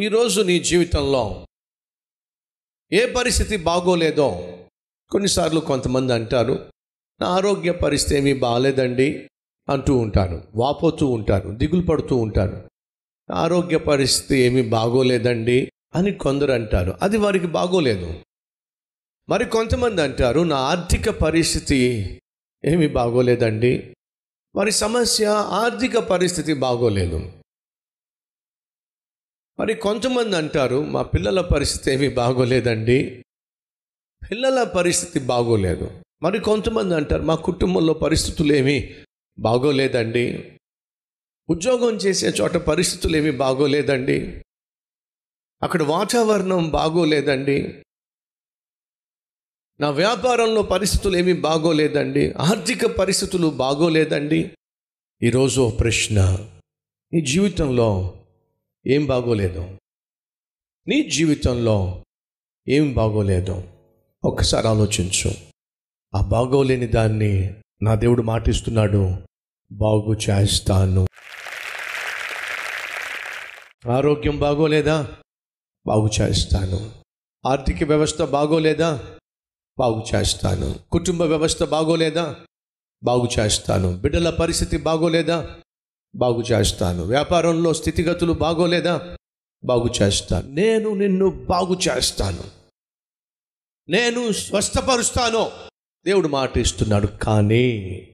ఈరోజు నీ జీవితంలో ఏ పరిస్థితి బాగోలేదో కొన్నిసార్లు కొంతమంది అంటారు నా ఆరోగ్య పరిస్థితి ఏమీ బాగాలేదండి అంటూ ఉంటారు వాపోతూ ఉంటారు దిగులు పడుతూ ఉంటారు. "నా ఆరోగ్య పరిస్థితి ఏమీ బాగోలేదండి అని కొందరు అంటారు అది వారికి బాగోలేదు. మరి కొంతమంది అంటారు నా ఆర్థిక పరిస్థితి ఏమీ బాగోలేదండి వారి సమస్య ఆర్థిక పరిస్థితి బాగోలేదు. మరి కొంతమంది అంటారు మా పిల్లల పరిస్థితి ఏమీ బాగోలేదండి. పిల్లల పరిస్థితి బాగోలేదు. మరి కొంతమంది అంటారు మా కుటుంబంలో పరిస్థితులు ఏమీ బాగోలేదండి. ఉద్యోగం చేసే చోట పరిస్థితులు ఏమీ బాగోలేదండి. అక్కడ వాతావరణం బాగోలేదండి. నా వ్యాపారంలో పరిస్థితులు ఏమీ బాగోలేదండి. ఆర్థిక పరిస్థితులు బాగోలేదండి. ఈరోజు ఓ ప్రశ్న. నీ జీవితంలో ఏం బాగోలేదు. నీ జీవితంలో ఏం బాగోలేదు? ఒక్కసారి ఆలోచించు. ఆ బాగోలేని దాన్ని నా దేవుడు మాటిస్తున్నాడు. బాగు చేస్తాను. ఆరోగ్యం బాగోలేదా? బాగు చేస్తాను. ఆర్థిక వ్యవస్థ బాగోలేదా? బాగు చేస్తాను. కుటుంబ వ్యవస్థ బాగోలేదా? బాగు చేస్తాను. బిడ్డల పరిస్థితి బాగోలేదా? బాగు చేస్తాను. వ్యాపారంలో స్థితిగతులు బాగోలేదా? బాగు చేస్తాను. నేను నిన్ను బాగు చేస్తాను. నేను స్వస్థపరుస్తాను. దేవుడు మాట ఇస్తున్నాడు కానీ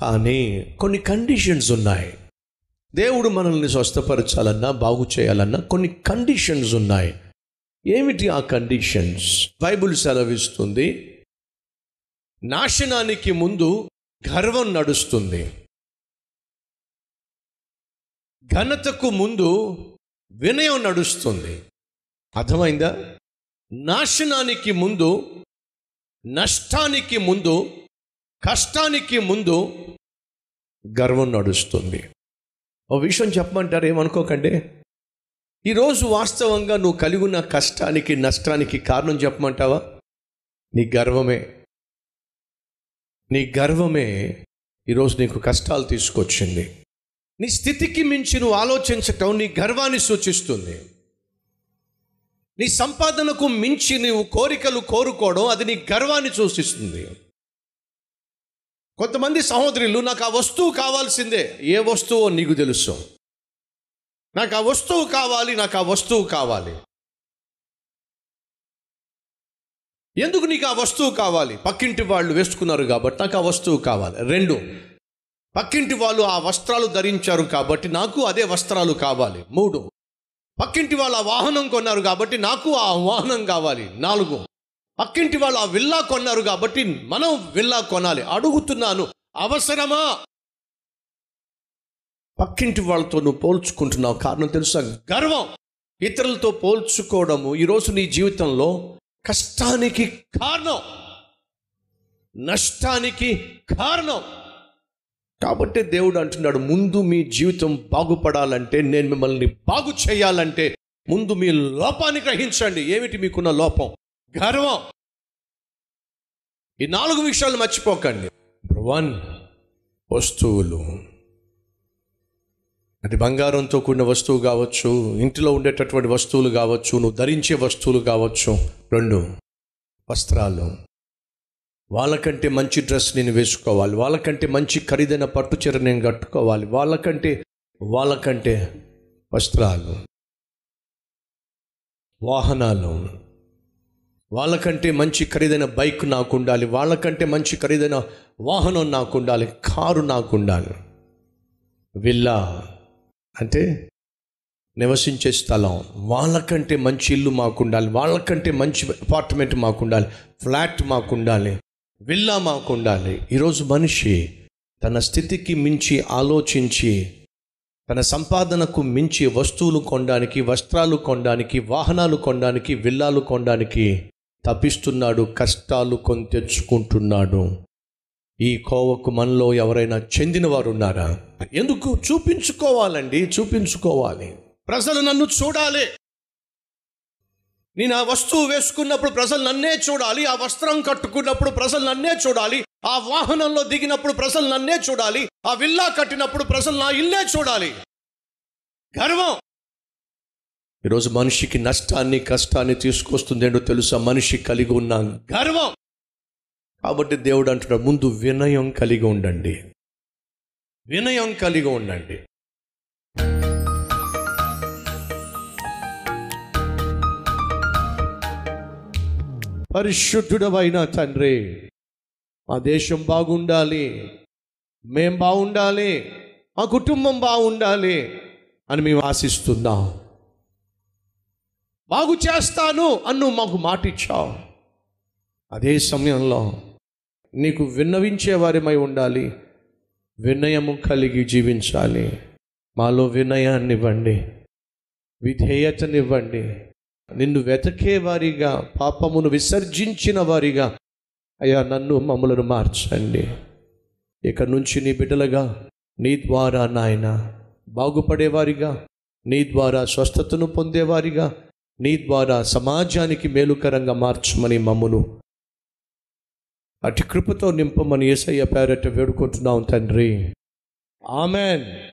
కానీ కొన్ని కండిషన్స్ ఉన్నాయి. దేవుడు మనల్ని స్వస్థపరచాలన్నా బాగు చేయాలన్నా కొన్ని కండిషన్స్ ఉన్నాయి. ఏమిటి ఆ కండిషన్స్ బైబుల్ సెలవిస్తుంది నాశనానికి ముందు గర్వం నడుస్తుంది. ఘనతకు ముందు వినయం నడుస్తుంది. అర్థమైందా? నాశనానికి ముందు నష్టానికి ముందు కష్టానికి ముందు గర్వం నడుస్తుంది. ఓ విషయం చెప్పమంటారు ఏమనుకోకండి? ఈరోజు వాస్తవంగా నువ్వు కలిగి ఉన్న కష్టానికి నష్టానికి కారణం చెప్పమంటావా? నీ గర్వమే. నీ గర్వమే ఈరోజు నీకు కష్టాలు తీసుకొచ్చింది. నీ స్థితికి మించి నువ్వు ఆలోచించటం నీ గర్వాన్ని సూచిస్తుంది. నీ సంపాదనకు మించి నీవు కోరికలు కోరుకోవడం అది నీ గర్వాన్ని సూచిస్తుంది. కొంతమంది సహోదరులు నాకు ఆ వస్తువు కావాల్సిందే ఏ వస్తువో నీకు తెలుసు. నాకు ఆ వస్తువు కావాలి నాకు ఆ వస్తువు కావాలి. ఎందుకు నీకు ఆ వస్తువు కావాలి? పక్కింటి వాళ్ళు వేసుకున్నారు కాబట్టి నాకు ఆ వస్తువు కావాలి. రెండు పక్కింటి వాళ్ళు ఆ వస్త్రాలు ధరించారు కాబట్టి నాకు అదే వస్త్రాలు కావాలి. మూడు. పక్కింటి వాళ్ళు ఆ వాహనం కొన్నారు కాబట్టి నాకు ఆ వాహనం కావాలి. నాలుగు. పక్కింటి వాళ్ళు ఆ విల్లా కొన్నారు కాబట్టి మనం విల్లా కొనాలి. అడుగుతున్నాను అవసరమా? పక్కింటి వాళ్ళతో నువ్వు పోల్చుకుంటున్నావు. కారణం తెలుసా? గర్వం. ఇతరులతో పోల్చుకోవడము ఈరోజు నీ జీవితంలో కష్టానికి కారణం. నష్టానికి కారణం. కాబట్టే దేవుడు అంటున్నాడు ముందు మీ జీవితం బాగుపడాలంటే నేను మిమ్మల్ని బాగు చేయాలంటే ముందు మీ లోపాన్ని గ్రహించండి. ఏమిటి మీకున్న లోపం? గర్వం. ఈ నాలుగు విషయాలు మర్చిపోకండి. వన్ వస్తువులు. అది బంగారంతో కూడిన వస్తువు కావచ్చు ఇంటిలో ఉండేటటువంటి వస్తువులు కావచ్చు నువ్వు ధరించే వస్తువులు కావచ్చు. రెండు వస్త్రాలు. వాళ్ళకంటే మంచి డ్రెస్ నేను వేసుకోవాలి వాళ్ళకంటే మంచి ఖరీదైన పట్టుచీర నేను కట్టుకోవాలి వాళ్ళకంటే వాళ్ళకంటే వస్త్రాలు వాహనాలు వాళ్ళకంటే మంచి ఖరీదైన బైక్ నాకు ఉండాలి వాళ్ళకంటే మంచి ఖరీదైన వాహనం నాకు ఉండాలి కారు నాకు ఉండాలి విల్లా అంటే నివసించే స్థలం వాళ్ళకంటే మంచి ఇల్లు మాకు ఉండాలి వాళ్ళకంటే మంచి అపార్ట్మెంట్ మాకు ఉండాలి ఫ్లాట్ మాకు ఉండాలి విల్లా మాకు ఉండాలి ఈరోజు మనిషి తన స్థితికి మించి ఆలోచించి తన సంపాదనకు మించి వస్తువులు కొనడానికి వస్త్రాలు కొనడానికి వాహనాలు కొనడానికి విల్లాలు కొనడానికి తప్పిస్తున్నాడు కష్టాలు కొని తెచ్చుకుంటున్నాడు. ఈ కోవకు మనలో ఎవరైనా చెందినవారున్నారా? ఉన్నారా ఎందుకు? చూపించుకోవాలండి చూపించుకోవాలి. ప్రజలు నన్ను చూడాలి. నేను ఆ వస్తువు వేసుకున్నప్పుడు ప్రజలు నన్నే చూడాలి ఆ వస్త్రం కట్టుకున్నప్పుడు ప్రజలు నన్నే చూడాలి ఆ వాహనంలో దిగినప్పుడు ప్రజలు నన్నే చూడాలి ఆ విల్లా కట్టినప్పుడు ప్రజలు నా ఇల్లే చూడాలి. గర్వం. ఈరోజు మనిషికి నష్టాన్ని కష్టాన్ని తీసుకొస్తుంది ఏంటో తెలుసా? మనిషి కలిగి ఉన్న గర్వం. కాబట్టి దేవుడు అంటున్నాడు ముందు వినయం కలిగి ఉండండి. వినయం కలిగి ఉండండి. పరిశుద్ధుడవైన తండ్రి. మా దేశం బాగుండాలి. మేం బాగుండాలి. మా కుటుంబం బాగుండాలి అని మేము ఆశిస్తున్నాం. బాగు చేస్తాను అన్ను మాకు మాట ఇచ్చావు అదే సమయంలో నీకు విన్నవించే వారిమై ఉండాలి. వినయము కలిగి జీవించాలి. మాలో వినయాన్నివ్వండి. విధేయతనివ్వండి. నిన్ను వెతకే వారిగా పాపమును విసర్జించిన వారిగా. అయ్యా నన్ను మమ్మలను మార్చండి. ఇక నుంచి నీ బిడ్డలుగా నీ ద్వారా నాయన బాగుపడేవారిగా నీ ద్వారా స్వస్థతను పొందేవారిగా నీ ద్వారా సమాజానికి మేలుకరంగా మార్చమని మమ్మును అటు కృపతో నింపమని ఏసయ్య పేరట వేడుకుంటున్నాం తండ్రి. ఆమెన్.